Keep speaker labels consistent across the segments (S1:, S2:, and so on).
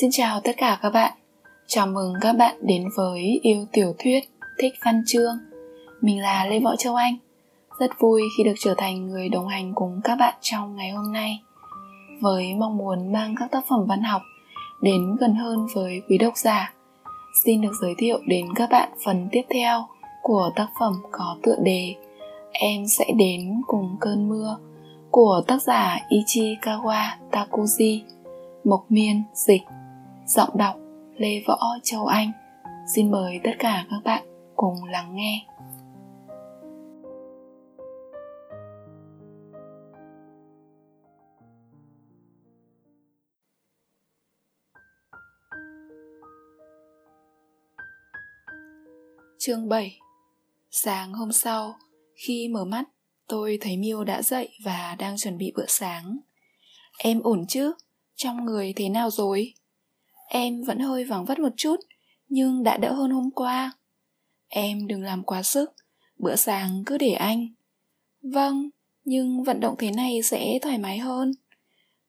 S1: Xin chào tất cả các bạn. Chào mừng các bạn đến với Yêu Tiểu Thuyết Thích Văn Chương. Mình là Lê Võ Châu Anh. Rất vui khi được trở thành người đồng hành cùng các bạn trong ngày hôm nay. Với mong muốn mang các tác phẩm văn học đến gần hơn với quý độc giả, Xin được giới thiệu đến các bạn phần tiếp theo của tác phẩm có tựa đề Em sẽ đến cùng cơn mưa của tác giả Ichikawa Takuji, Mộc Miên Dịch. Giọng đọc Lê Võ Châu Anh Xin mời tất cả các bạn cùng lắng nghe Chương 7 Sáng hôm sau, khi mở mắt, tôi thấy Miêu đã dậy và đang chuẩn bị bữa sáng. Em ổn chứ? Trong người thế nào rồi? Em vẫn hơi vắng vất một chút, nhưng đã đỡ hơn hôm qua. Em đừng làm quá sức, bữa sáng cứ để anh. Vâng, nhưng vận động thế này sẽ thoải mái hơn.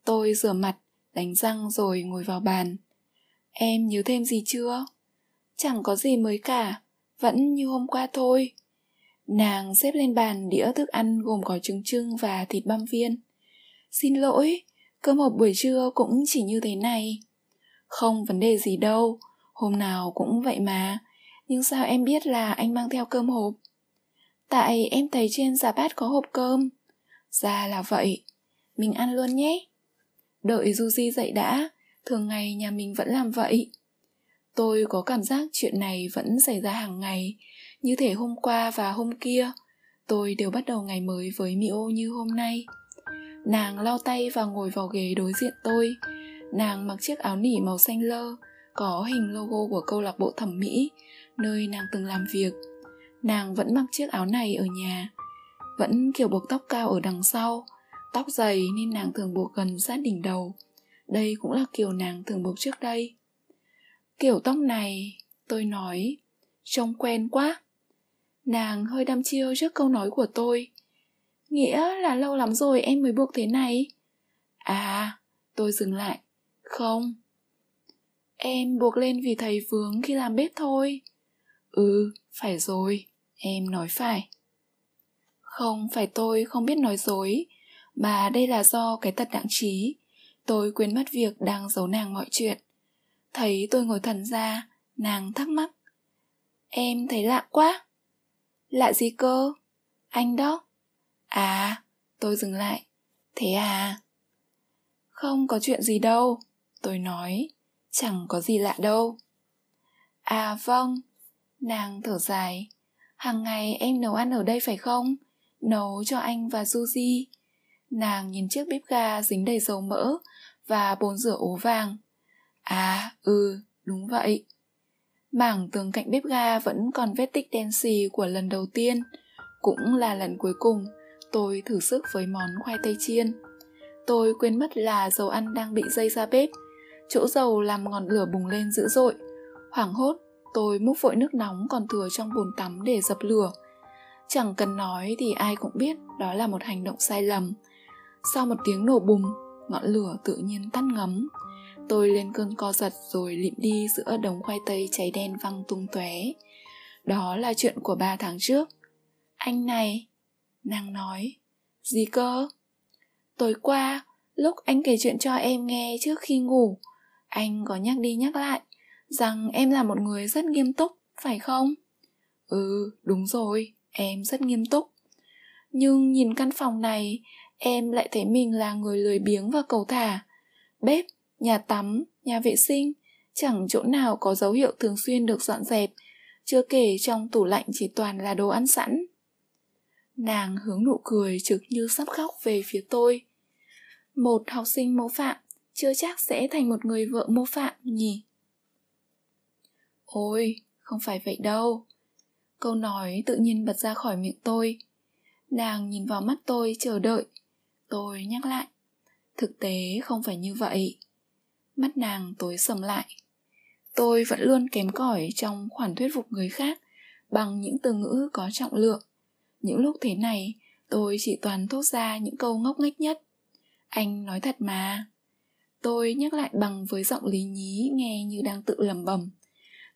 S1: Tôi rửa mặt, đánh răng rồi ngồi vào bàn. Em nhớ thêm gì chưa? Chẳng có gì mới cả, vẫn như hôm qua thôi. Nàng xếp lên bàn đĩa thức ăn gồm có trứng trưng và thịt băm viên. Xin lỗi, cơm hộp buổi trưa cũng chỉ như thế này. Không vấn đề gì đâu, hôm nào cũng vậy mà. Nhưng sao em biết là anh mang theo cơm hộp? Tại em thấy trên giả bát có hộp cơm. Ra là vậy, mình ăn luôn nhé. Đợi Duji dậy đã, thường ngày nhà mình vẫn làm vậy. Tôi có cảm giác chuyện này vẫn xảy ra hàng ngày, như thể hôm qua và hôm kia, tôi đều bắt đầu ngày mới với Mio như hôm nay. Nàng lau tay và ngồi vào ghế đối diện tôi, Nàng mặc chiếc áo nỉ màu xanh lơ, có hình logo của câu lạc bộ thẩm mỹ, nơi nàng từng làm việc. Nàng vẫn mặc chiếc áo này ở nhà, vẫn kiểu buộc tóc cao ở đằng sau, tóc dày nên nàng thường buộc gần sát đỉnh đầu. Đây cũng là kiểu nàng thường buộc trước đây. Kiểu tóc này, tôi nói, trông quen quá. Nàng hơi đăm chiêu trước câu nói của tôi. Nghĩa là lâu lắm rồi em mới buộc thế này. À, tôi dừng lại. Không. Em buộc lên vì thầy vướng khi làm bếp thôi. Ừ, phải rồi, em nói phải. Không phải tôi không biết nói dối, mà đây là do cái tật đặng trí. Tôi quên mất việc đang giấu nàng mọi chuyện. Thấy tôi ngồi thần ra, nàng thắc mắc. Em thấy lạ quá. Lạ gì cơ? Anh đó. À, tôi dừng lại. Thế à? Không có chuyện gì đâu. Tôi nói, chẳng có gì lạ đâu. À vâng, nàng thở dài. Hàng ngày em nấu ăn ở đây phải không? Nấu cho anh và Suzy. Nàng nhìn chiếc bếp ga dính đầy dầu mỡ và bồn rửa ố vàng. À, ừ, đúng vậy. Mảng tường cạnh bếp ga vẫn còn vết tích đen xì của lần đầu tiên. Cũng là lần cuối cùng tôi thử sức với món khoai tây chiên. Tôi quên mất là dầu ăn đang bị dây ra bếp chỗ dầu làm ngọn lửa bùng lên dữ dội. Hoảng hốt, tôi múc vội nước nóng còn thừa trong bồn tắm để dập lửa. Chẳng cần nói thì ai cũng biết đó là một hành động sai lầm. Sau một tiếng nổ bùng, ngọn lửa tự nhiên tắt ngấm. Tôi lên cơn co giật rồi lịm đi giữa đống khoai tây cháy đen văng tung tóe. Đó là chuyện của ba tháng trước. Anh này, nàng nói, gì cơ? Tối qua, lúc anh kể chuyện cho em nghe trước khi ngủ anh có nhắc đi nhắc lại rằng em là một người rất nghiêm túc, phải không? Ừ đúng rồi, em rất nghiêm túc. Nhưng nhìn căn phòng này, em lại thấy mình là người lười biếng và cầu thả. Bếp, nhà tắm, nhà vệ sinh, chẳng chỗ nào có dấu hiệu thường xuyên được dọn dẹp, chưa kể trong tủ lạnh chỉ toàn là đồ ăn sẵn. Nàng hướng nụ cười trực như sắp khóc về phía tôi. Một học sinh mẫu phạm chưa chắc sẽ thành một người vợ mô phạm nhỉ? Ôi, không phải vậy đâu. Câu nói tự nhiên bật ra khỏi miệng tôi. Nàng nhìn vào mắt tôi chờ đợi, tôi nhắc lại. Thực tế không phải như vậy. Mắt nàng tối sầm lại. Tôi vẫn luôn kém cỏi trong khoản thuyết phục người khác bằng những từ ngữ có trọng lượng. Những lúc thế này, tôi chỉ toàn thốt ra những câu ngốc nghếch nhất. Anh nói thật mà. Tôi nhắc lại bằng với giọng lý nhí nghe như đang tự lẩm bẩm.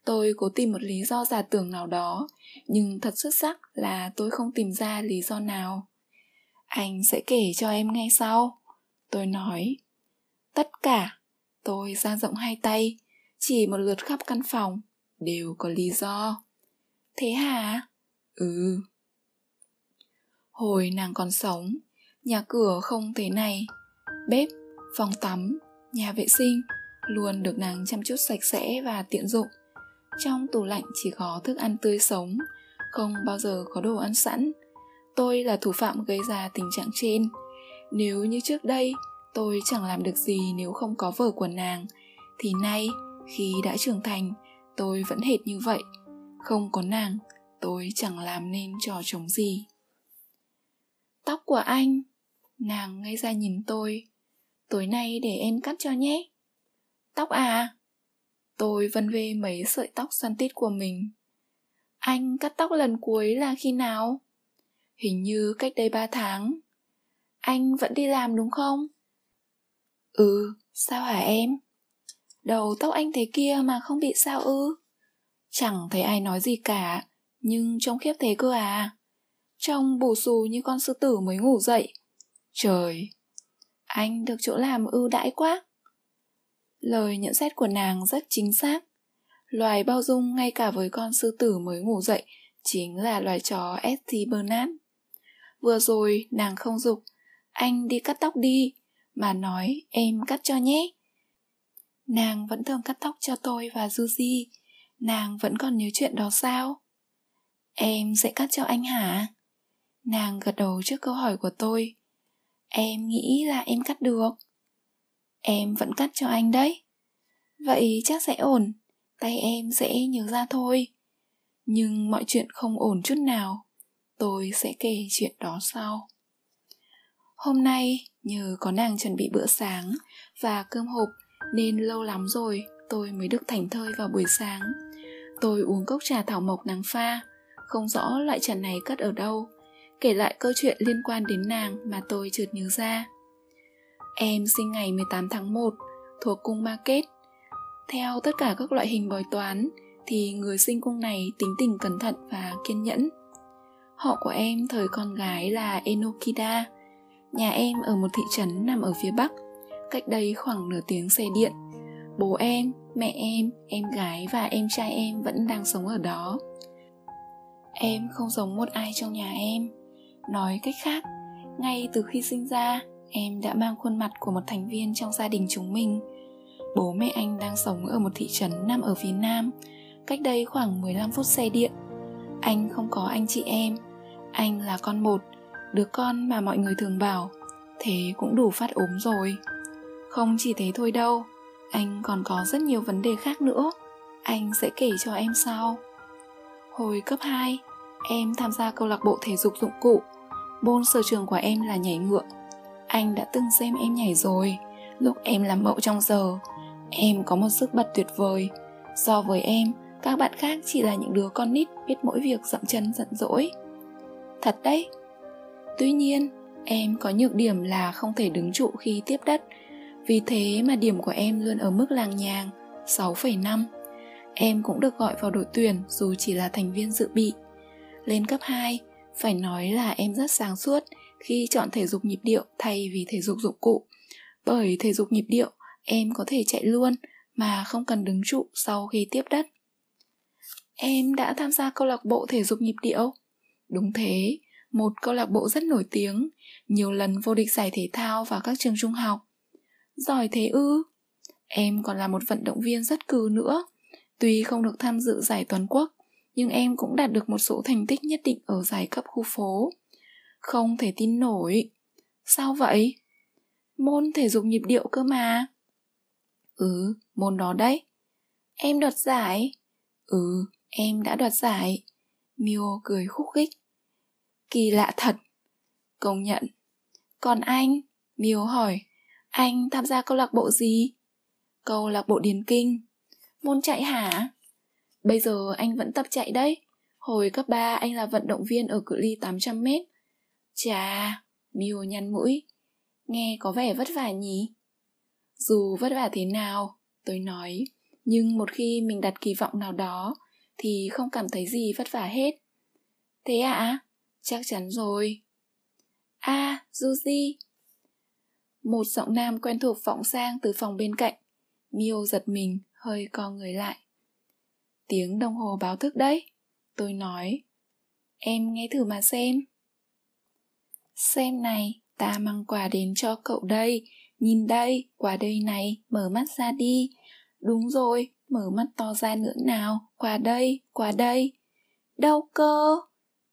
S1: Tôi cố tìm một lý do giả tưởng nào đó, nhưng thật xuất sắc là tôi không tìm ra lý do nào. Anh sẽ kể cho em ngay sau. Tôi nói. Tất cả, tôi ra rộng hai tay, chỉ một lượt khắp căn phòng, đều có lý do. Thế hả? Ừ. Hồi nàng còn sống, nhà cửa không thế này. Bếp, phòng tắm, nhà vệ sinh luôn được nàng chăm chút sạch sẽ và tiện dụng. Trong tủ lạnh chỉ có thức ăn tươi sống, không bao giờ có đồ ăn sẵn. Tôi là thủ phạm gây ra tình trạng trên. Nếu như trước đây tôi chẳng làm được gì nếu không có vợ của nàng, thì nay khi đã trưởng thành, tôi vẫn hệt như vậy. Không có nàng, tôi chẳng làm nên trò trống gì. Tóc của anh, nàng ngay ra nhìn tôi. Tối nay để em cắt cho nhé. Tóc à? Tôi vân vê mấy sợi tóc xoăn tít của mình. Anh cắt tóc lần cuối là khi nào? Hình như cách đây ba tháng. Anh vẫn đi làm đúng không? Ừ, sao hả em? Đầu tóc anh thế kia mà không bị sao ư? Chẳng thấy ai nói gì cả, nhưng trông khiếp thế cơ à. Trông bù xù như con sư tử mới ngủ dậy. Trời, anh được chỗ làm ưu đãi quá. Lời nhận xét của nàng rất chính xác. Loài bao dung ngay cả với con sư tử mới ngủ dậy chính là loài chó S.T. Bernard. Vừa rồi nàng không dục, anh đi cắt tóc đi, mà nói em cắt cho nhé. Nàng vẫn thường cắt tóc cho tôi và Suzy, nàng vẫn còn nhớ chuyện đó sao? Em sẽ cắt cho anh hả? Nàng gật đầu trước câu hỏi của tôi. Em nghĩ là em cắt được. Em vẫn cắt cho anh đấy. Vậy chắc sẽ ổn, tay em sẽ nhớ ra thôi. Nhưng mọi chuyện không ổn chút nào. Tôi sẽ kể chuyện đó sau. Hôm nay, nhờ có nàng chuẩn bị bữa sáng và cơm hộp nên lâu lắm rồi tôi mới được thảnh thơi vào buổi sáng. Tôi uống cốc trà thảo mộc nàng pha, không rõ loại trà này cất ở đâu, kể lại câu chuyện liên quan đến nàng mà tôi chợt nhớ ra. Em sinh ngày 18 tháng 1, thuộc cung Market. Theo tất cả các loại hình bói toán, thì người sinh cung này tính tình cẩn thận và kiên nhẫn. Họ của em thời con gái là Enokida. Nhà em ở một thị trấn nằm ở phía bắc, cách đây khoảng nửa tiếng xe điện. Bố em, mẹ em, em gái và em trai em vẫn đang sống ở đó. Em không giống một ai trong nhà em. Nói cách khác, ngay từ khi sinh ra, em đã mang khuôn mặt của một thành viên trong gia đình chúng mình. Bố mẹ anh đang sống ở một thị trấn nằm ở phía nam, cách đây khoảng 15 phút xe điện. Anh không có anh chị em, anh là con một, đứa con mà mọi người thường bảo, thế cũng đủ phát ốm rồi. Không chỉ thế thôi đâu, anh còn có rất nhiều vấn đề khác nữa, anh sẽ kể cho em sau. Hồi cấp 2, em tham gia câu lạc bộ thể dục dụng cụ. Bôn sở trường của em là nhảy ngựa. Anh đã từng xem em nhảy rồi. Lúc em làm mẫu trong giờ em có một sức bật tuyệt vời. So với em các bạn khác chỉ là những đứa con nít biết mỗi việc dậm chân giận dỗi. Thật đấy. Tuy nhiên em có nhược điểm là không thể đứng trụ khi tiếp đất. Vì thế mà điểm của em luôn ở mức làng nhàng 6,5 Em cũng được gọi vào đội tuyển dù chỉ là thành viên dự bị. Lên cấp 2, phải nói là em rất sáng suốt khi chọn thể dục nhịp điệu thay vì thể dục dụng cụ. Bởi thể dục nhịp điệu, em có thể chạy luôn mà không cần đứng trụ sau khi tiếp đất. Em đã tham gia câu lạc bộ thể dục nhịp điệu. Đúng thế, một câu lạc bộ rất nổi tiếng, nhiều lần vô địch giải thể thao vào các trường trung học. Giỏi thế ư? Em còn là một vận động viên rất cừ nữa. Tuy không được tham dự giải toàn quốc, nhưng em cũng đạt được một số thành tích nhất định ở giải cấp khu phố. Không thể tin nổi. Sao vậy? Môn thể dục nhịp điệu cơ mà. Ừ, môn đó đấy. Em đoạt giải. Ừ, em đã đoạt giải. Mio cười khúc khích. Kỳ lạ thật. Công nhận. Còn anh? Mio hỏi. Anh tham gia câu lạc bộ gì? Câu lạc bộ điền kinh. Môn chạy hả? Bây giờ anh vẫn tập chạy đấy. Hồi cấp 3 anh là vận động viên ở cự ly 800 mét. Chà, Miu nhăn mũi. Nghe có vẻ vất vả nhỉ? Dù vất vả thế nào, tôi nói, nhưng một khi mình đặt kỳ vọng nào đó thì không cảm thấy gì vất vả hết. Thế ạ? À? Chắc chắn rồi. À, Suzy. Một giọng nam quen thuộc vọng sang từ phòng bên cạnh. Miu giật mình, hơi co người lại. Tiếng đồng hồ báo thức đấy. Tôi nói. Em nghe thử mà xem. Xem này, ta mang quà đến cho cậu đây. Nhìn đây, quà đây này, mở mắt ra đi. Đúng rồi, mở mắt to ra nữa nào. Quà đây, quà đây. Đâu cơ?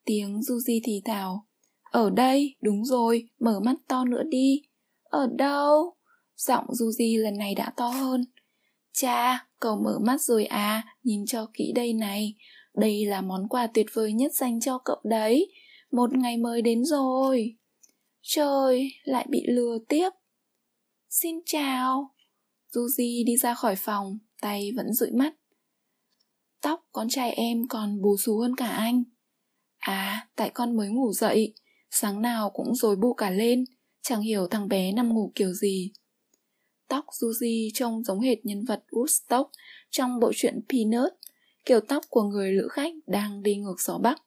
S1: Tiếng du di thì thào. Ở đây, đúng rồi, mở mắt to nữa đi. Ở đâu? Giọng du di lần này đã to hơn. Cha, cậu mở mắt rồi à, nhìn cho kỹ đây này. Đây là món quà tuyệt vời nhất dành cho cậu đấy. Một ngày mới đến rồi. Trời, lại bị lừa tiếp. Xin chào. Suzy đi ra khỏi phòng, tay vẫn dụi mắt. Tóc con trai em còn bù xù hơn cả anh. À, tại con mới ngủ dậy, sáng nào cũng rối bu cả lên, chẳng hiểu thằng bé nằm ngủ kiểu gì. Tóc Suzy trông giống hệt nhân vật Woodstock trong bộ truyện Peanut, kiểu tóc của người lữ khách đang đi ngược gió bắc.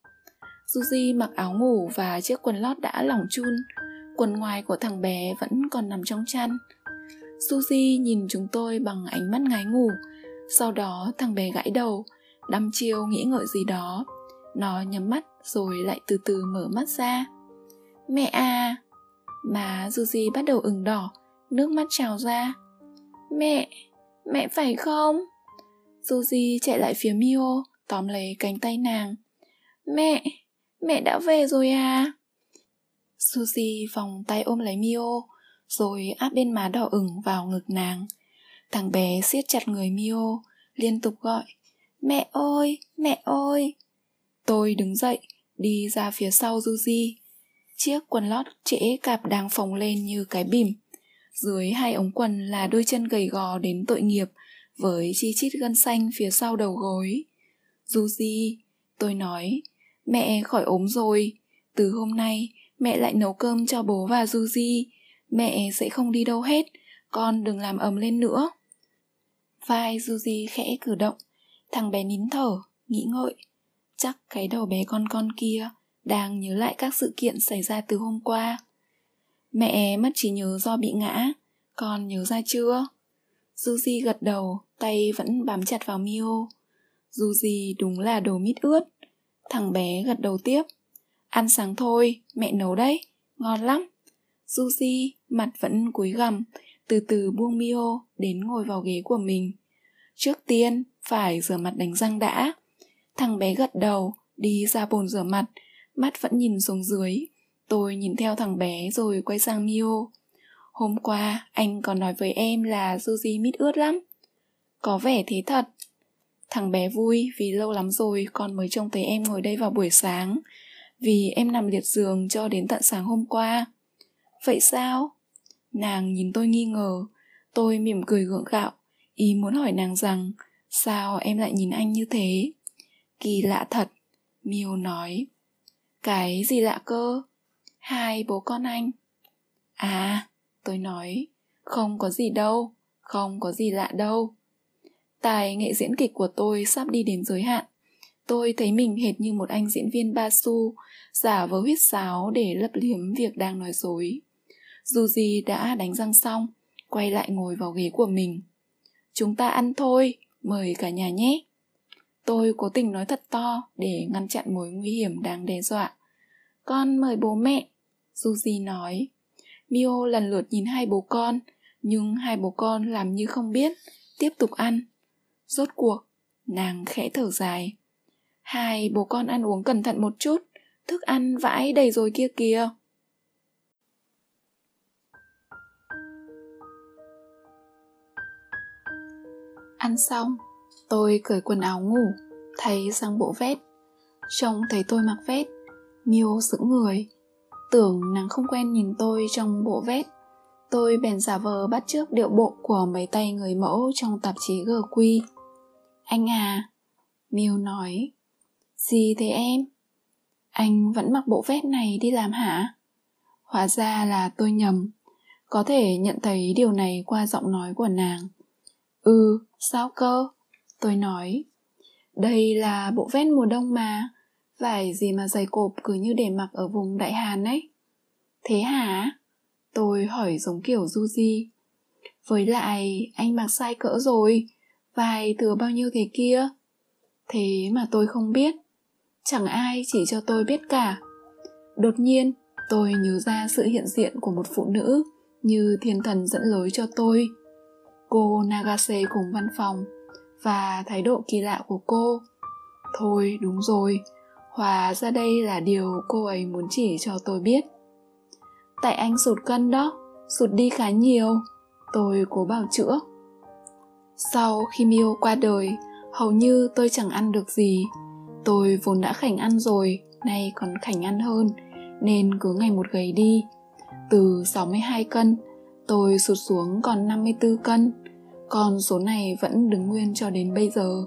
S1: Suzy mặc áo ngủ và chiếc quần lót đã lỏng chun, quần ngoài của thằng bé vẫn còn nằm trong chăn. Suzy nhìn chúng tôi bằng ánh mắt ngái ngủ, sau đó thằng bé gãi đầu, đăm chiêu nghĩ ngợi gì đó. Nó nhắm mắt rồi lại từ từ mở mắt ra. Mẹ à! Má Suzy bắt đầu ửng đỏ, nước mắt trào ra. Mẹ! Mẹ phải không? Suzy chạy lại phía Mio, tóm lấy cánh tay nàng. Mẹ! Mẹ đã về rồi à? Suzy vòng tay ôm lấy Mio, rồi áp bên má đỏ ửng vào ngực nàng. Thằng bé siết chặt người Mio, liên tục gọi. Mẹ ơi! Mẹ ơi! Tôi đứng dậy, đi ra phía sau Suzy. Chiếc quần lót trễ cạp đang phồng lên như cái bìm. Dưới hai ống quần là đôi chân gầy gò đến tội nghiệp, với chi chít gân xanh phía sau đầu gối. Suzy, tôi nói, mẹ khỏi ốm rồi. Từ hôm nay, mẹ lại nấu cơm cho bố và Suzy. Mẹ sẽ không đi đâu hết, con đừng làm ầm lên nữa. Vai Suzy khẽ cử động, thằng bé nín thở, nghĩ ngợi. Chắc cái đầu bé con con kia đang nhớ lại các sự kiện xảy ra từ hôm qua. Mẹ mất trí nhớ do bị ngã, con nhớ ra chưa? Suzy gật đầu, tay vẫn bám chặt vào Mio. Du Di đúng là đồ mít ướt. Thằng bé gật đầu tiếp. Ăn sáng thôi, mẹ nấu đấy, ngon lắm. Suzy, mặt vẫn cúi gằm, từ từ buông Mio đến ngồi vào ghế của mình. Trước tiên, phải rửa mặt đánh răng đã. Thằng bé gật đầu, đi ra bồn rửa mặt, mắt vẫn nhìn xuống dưới. Tôi nhìn theo thằng bé rồi quay sang Mio. Hôm qua, anh còn nói với em là Suzy mít ướt lắm. Có vẻ thế thật. Thằng bé vui vì lâu lắm rồi con mới trông thấy em ngồi đây vào buổi sáng. Vì em nằm liệt giường cho đến tận sáng hôm qua. Vậy sao? Nàng nhìn tôi nghi ngờ. Tôi mỉm cười gượng gạo. Ý muốn hỏi nàng rằng sao em lại nhìn anh như thế? Kỳ lạ thật, Miêu nói. Cái gì lạ cơ? Hai bố con anh. À, tôi nói, không có gì đâu, không có gì lạ đâu. Tài nghệ diễn kịch của tôi sắp đi đến giới hạn. Tôi thấy mình hệt như một anh diễn viên ba xu giả vờ huyết sáo để lấp liếm việc đang nói dối. Dù gì đã đánh răng xong, quay lại ngồi vào ghế của mình. Chúng ta ăn thôi, mời cả nhà nhé. Tôi cố tình nói thật to để ngăn chặn mối nguy hiểm đang đe dọa. Con mời bố mẹ, Suzy nói. Mio lần lượt nhìn hai bố con, nhưng hai bố con làm như không biết, tiếp tục ăn. Rốt cuộc, nàng khẽ thở dài. Hai bố con ăn uống cẩn thận một chút, thức ăn vãi đầy rồi kia kìa. Ăn xong, Tôi cởi quần áo ngủ, thấy sang bộ vét. Trông thấy tôi mặc vét, Miêu sững người. Tưởng nàng không quen nhìn tôi trong bộ vét. Tôi bèn giả vờ bắt chước điệu bộ của mấy tay người mẫu trong tạp chí GQ. Anh à, Miêu nói. Gì thế em? Anh vẫn mặc bộ vét này đi làm hả? Hóa ra là tôi nhầm. có thể nhận thấy điều này qua giọng nói của nàng ừ sao cơ tôi nói đây là bộ vest mùa đông mà vải gì mà dày cộp cứ như để mặc ở vùng đại hàn ấy. Thế hả? Tôi hỏi giống kiểu du di. Với lại, anh mặc sai cỡ rồi vài thừa bao nhiêu thế kia? Thế mà tôi không biết. Chẳng ai chỉ cho tôi biết cả. Đột nhiên, tôi nhớ ra sự hiện diện của một phụ nữ như thiên thần dẫn lối cho tôi. Cô nagase cùng văn phòng và thái độ kỳ lạ của cô. Thôi, đúng rồi hòa ra đây là điều cô ấy muốn chỉ cho tôi biết. Tại anh sụt cân đó, sụt đi khá nhiều, tôi cố bảo chữa. Sau khi Miêu qua đời, hầu như tôi chẳng ăn được gì. Tôi vốn đã khảnh ăn rồi, nay còn khảnh ăn hơn, nên cứ ngày một gầy đi. Từ 62 cân, tôi sụt xuống còn 54 cân. Còn số này vẫn đứng nguyên cho đến bây giờ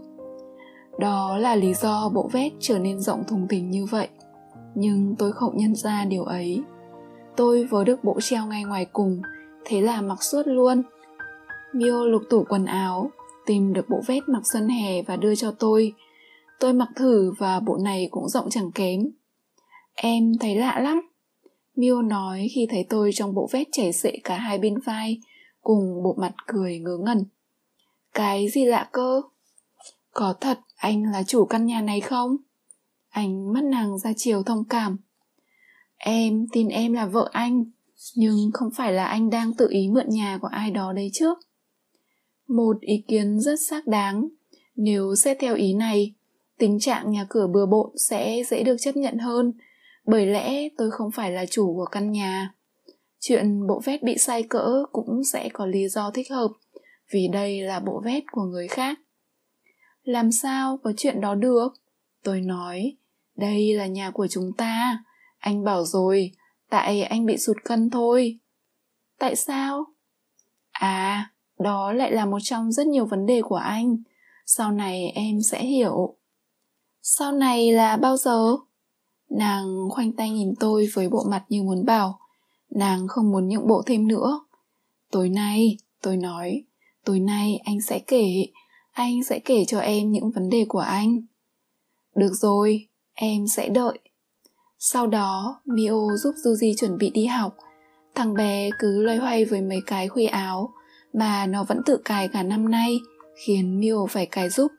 S1: đó là lý do bộ vest trở nên rộng thùng thình như vậy. Nhưng tôi không nhận ra điều ấy. Tôi vớ được bộ treo ngay ngoài cùng, thế là mặc suốt luôn. Mio lục tủ quần áo, tìm được bộ vest mặc xuân hè và đưa cho tôi. Tôi mặc thử và bộ này cũng rộng chẳng kém. Em thấy lạ lắm. Mio nói khi thấy tôi trong bộ vest chảy xệ cả hai bên vai, cùng bộ mặt cười ngớ ngẩn. Cái gì lạ cơ? Có thật anh là chủ căn nhà này không? Anh mắt nàng ra chiều thông cảm. Em tin em là vợ anh, nhưng không phải là anh đang tự ý mượn nhà của ai đó đấy chứ. Một ý kiến rất xác đáng. Nếu xét theo ý này, tình trạng nhà cửa bừa bộn sẽ dễ được chấp nhận hơn, bởi lẽ tôi không phải là chủ của căn nhà. Chuyện bộ vét bị sai cỡ cũng sẽ có lý do thích hợp, vì đây là bộ vét của người khác làm sao có chuyện đó được? Tôi nói, đây là nhà của chúng ta. Anh bảo rồi, tại anh bị sụt cân thôi. Tại sao? À đó lại là một trong rất nhiều vấn đề của anh. Sau này em sẽ hiểu. Sau này là bao giờ? Nàng khoanh tay nhìn tôi với bộ mặt như muốn bảo, nàng không muốn nhượng bộ thêm nữa. Tối nay, tôi nói, tối nay anh sẽ kể anh sẽ kể cho em những vấn đề của anh. Được rồi, em sẽ đợi. Sau đó, mio giúp juji chuẩn bị đi học. Thằng bé cứ loay hoay với mấy cái khuy áo mà nó vẫn tự cài cả năm nay, khiến mio phải cài giúp.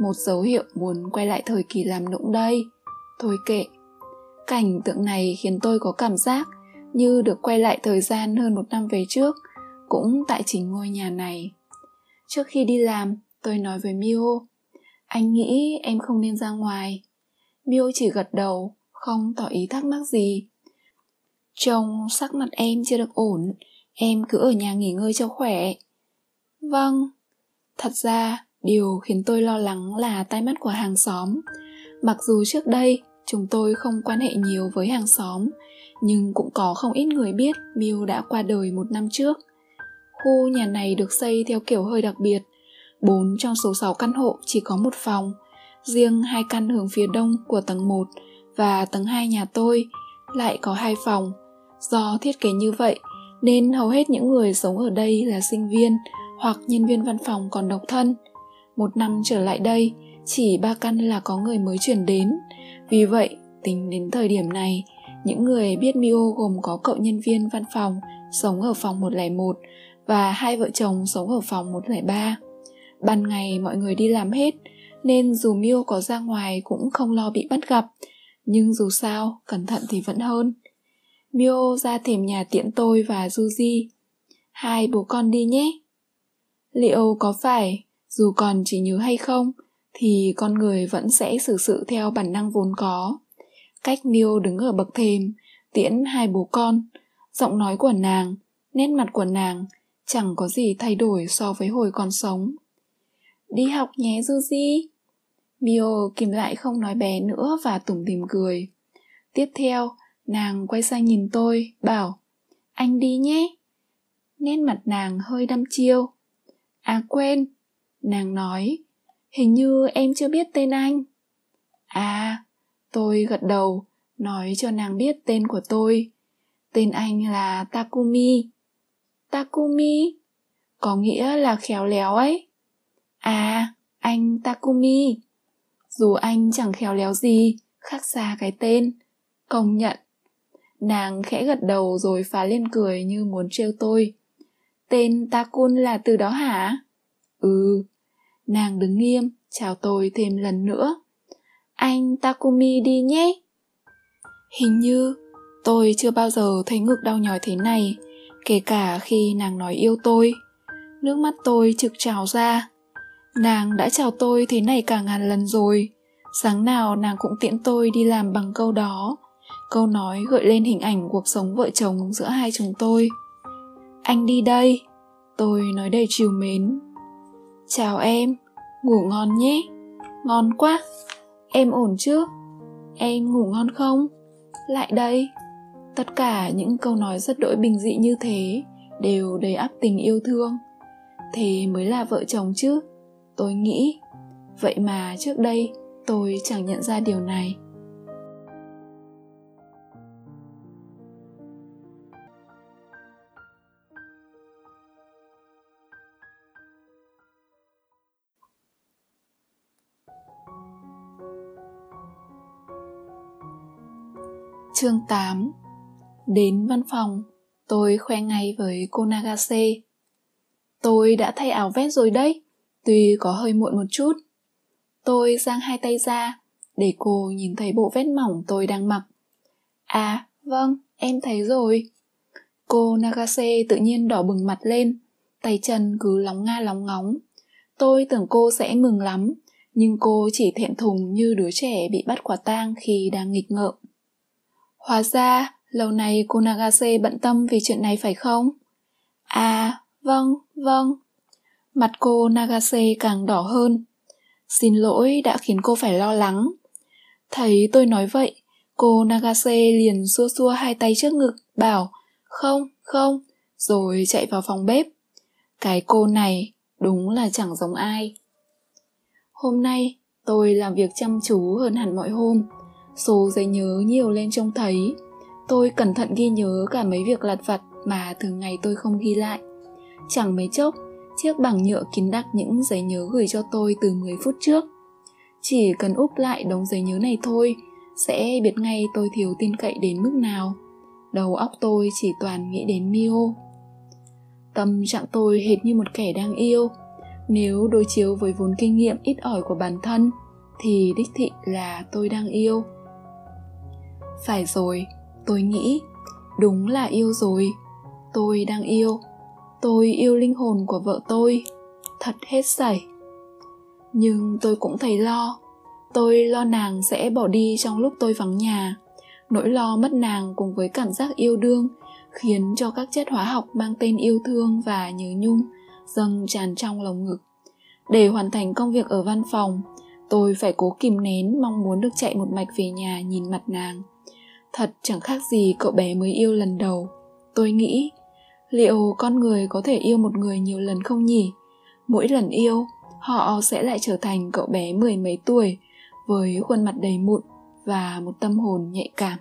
S1: Một dấu hiệu muốn quay lại thời kỳ làm nũng đây. Thôi kệ. Cảnh tượng này khiến tôi có cảm giác như được quay lại thời gian hơn một năm về trước, cũng tại chính ngôi nhà này. Trước khi đi làm tôi nói với mio anh nghĩ em không nên ra ngoài. Mio chỉ gật đầu, không tỏ ý thắc mắc gì. Trông sắc mặt em chưa được ổn, em cứ ở nhà nghỉ ngơi cho khỏe. Vâng. Thật ra, điều khiến tôi lo lắng là tai mắt của hàng xóm. Mặc dù trước đây, chúng tôi không quan hệ nhiều với hàng xóm, nhưng cũng có không ít người biết Miu đã qua đời một năm trước. Khu nhà này được xây theo kiểu hơi đặc biệt. Bốn trong số 6 căn hộ chỉ có một phòng, riêng hai căn hướng phía đông của tầng 1 và tầng 2 nhà tôi lại có hai phòng. Do thiết kế như vậy nên hầu hết những người sống ở đây là sinh viên hoặc nhân viên văn phòng còn độc thân. Một năm trở lại đây, chỉ ba căn là có người mới chuyển đến. Vì vậy, tính đến thời điểm này, những người biết Mio gồm có cậu nhân viên văn phòng sống ở phòng 101 và hai vợ chồng sống ở phòng 103. Ban ngày mọi người đi làm hết, nên dù Mio có ra ngoài cũng không lo bị bắt gặp, nhưng dù sao, cẩn thận thì vẫn hơn. Mio ra thềm nhà tiễn tôi và Juji. Hai bố con đi nhé. Liệu có phải, dù còn chỉ nhớ hay không, thì con người vẫn sẽ xử sự theo bản năng vốn có cách Miêu đứng ở bậc thềm, tiễn hai bố con, giọng nói của nàng, nét mặt của nàng chẳng có gì thay đổi so với hồi còn sống. Đi học nhé Suzy. Mio kìm lại không nói bé nữa và tủm tìm cười. Tiếp theo, nàng quay sang nhìn tôi, bảo Anh đi nhé. Nét mặt nàng hơi đăm chiêu. À quên, nàng nói, hình như em chưa biết tên anh. À, Tôi gật đầu, nói cho nàng biết tên của tôi. Tên anh là Takumi. Takumi. Có nghĩa là khéo léo ấy. À, anh Takumi. Dù anh chẳng khéo léo gì, khác xa cái tên. Công nhận. Nàng khẽ gật đầu rồi phá lên cười như muốn trêu tôi. Tên Takun là từ đó hả? Ừ. Nàng đứng nghiêm, chào tôi thêm lần nữa. Anh Takumi đi nhé. Hình như tôi chưa bao giờ thấy ngực đau nhói thế này, kể cả khi nàng nói yêu tôi. Nước mắt tôi trực trào ra. Nàng đã chào tôi thế này cả ngàn lần rồi. Sáng nào nàng cũng tiễn tôi đi làm bằng câu đó. Câu nói gợi lên hình ảnh cuộc sống vợ chồng giữa hai chúng tôi. Anh đi đây. Tôi nói đầy chiều mến. Chào em, ngủ ngon nhé. Ngon quá. Em ổn chứ? Em ngủ ngon không? Lại đây. Tất cả những câu nói rất đỗi bình dị như thế đều đầy áp tình yêu thương. Thế mới là vợ chồng chứ? Tôi nghĩ. Vậy mà trước đây tôi chẳng nhận ra điều này. Chương 8 Đến văn phòng, tôi khoe ngay với cô Nagase. Tôi đã thay áo vest rồi đấy, tuy có hơi muộn một chút. Tôi giang hai tay ra, để cô nhìn thấy bộ vest mỏng tôi đang mặc. À, vâng, em thấy rồi. Cô Nagase tự nhiên đỏ bừng mặt lên, tay chân cứ lóng nga lóng ngóng. Tôi tưởng cô sẽ mừng lắm, nhưng cô chỉ thẹn thùng như đứa trẻ bị bắt quả tang khi đang nghịch ngợm. Hóa ra, lâu nay cô Nagase bận tâm vì chuyện này phải không? À, vâng, vâng. Mặt cô Nagase càng đỏ hơn. Xin lỗi đã khiến cô phải lo lắng. Thấy tôi nói vậy, cô Nagase liền xua xua hai tay trước ngực, bảo không, không, rồi chạy vào phòng bếp. Cái cô này đúng là chẳng giống ai. Hôm nay, tôi làm việc chăm chú hơn hẳn mọi hôm số giấy nhớ nhiều lên trông thấy tôi cẩn thận ghi nhớ cả mấy việc lặt vặt mà thường ngày tôi không ghi lại chẳng mấy chốc chiếc bảng nhựa kín đặc những giấy nhớ gửi cho tôi từ 10 phút trước. Chỉ cần úp lại đống giấy nhớ này thôi, sẽ biết ngay tôi thiếu tin cậy đến mức nào. Đầu óc tôi chỉ toàn nghĩ đến mio. Tâm trạng tôi hệt như một kẻ đang yêu. Nếu đối chiếu với vốn kinh nghiệm ít ỏi của bản thân, thì đích thị là tôi đang yêu. Phải rồi, tôi nghĩ, đúng là yêu rồi. Tôi đang yêu tôi yêu linh hồn của vợ tôi. Thật hết sảy. Nhưng tôi cũng thấy lo. Tôi lo nàng sẽ bỏ đi trong lúc tôi vắng nhà. Nỗi lo mất nàng cùng với cảm giác yêu đương khiến cho các chất hóa học mang tên yêu thương và nhớ nhung dâng tràn trong lồng ngực. Để hoàn thành công việc ở văn phòng, tôi phải cố kìm nén mong muốn được chạy một mạch về nhà nhìn mặt nàng. Thật chẳng khác gì cậu bé mới yêu lần đầu. Tôi nghĩ liệu con người có thể yêu một người nhiều lần không nhỉ? Mỗi lần yêu, họ sẽ lại trở thành cậu bé mười mấy tuổi, với khuôn mặt đầy mụn và một tâm hồn nhạy cảm.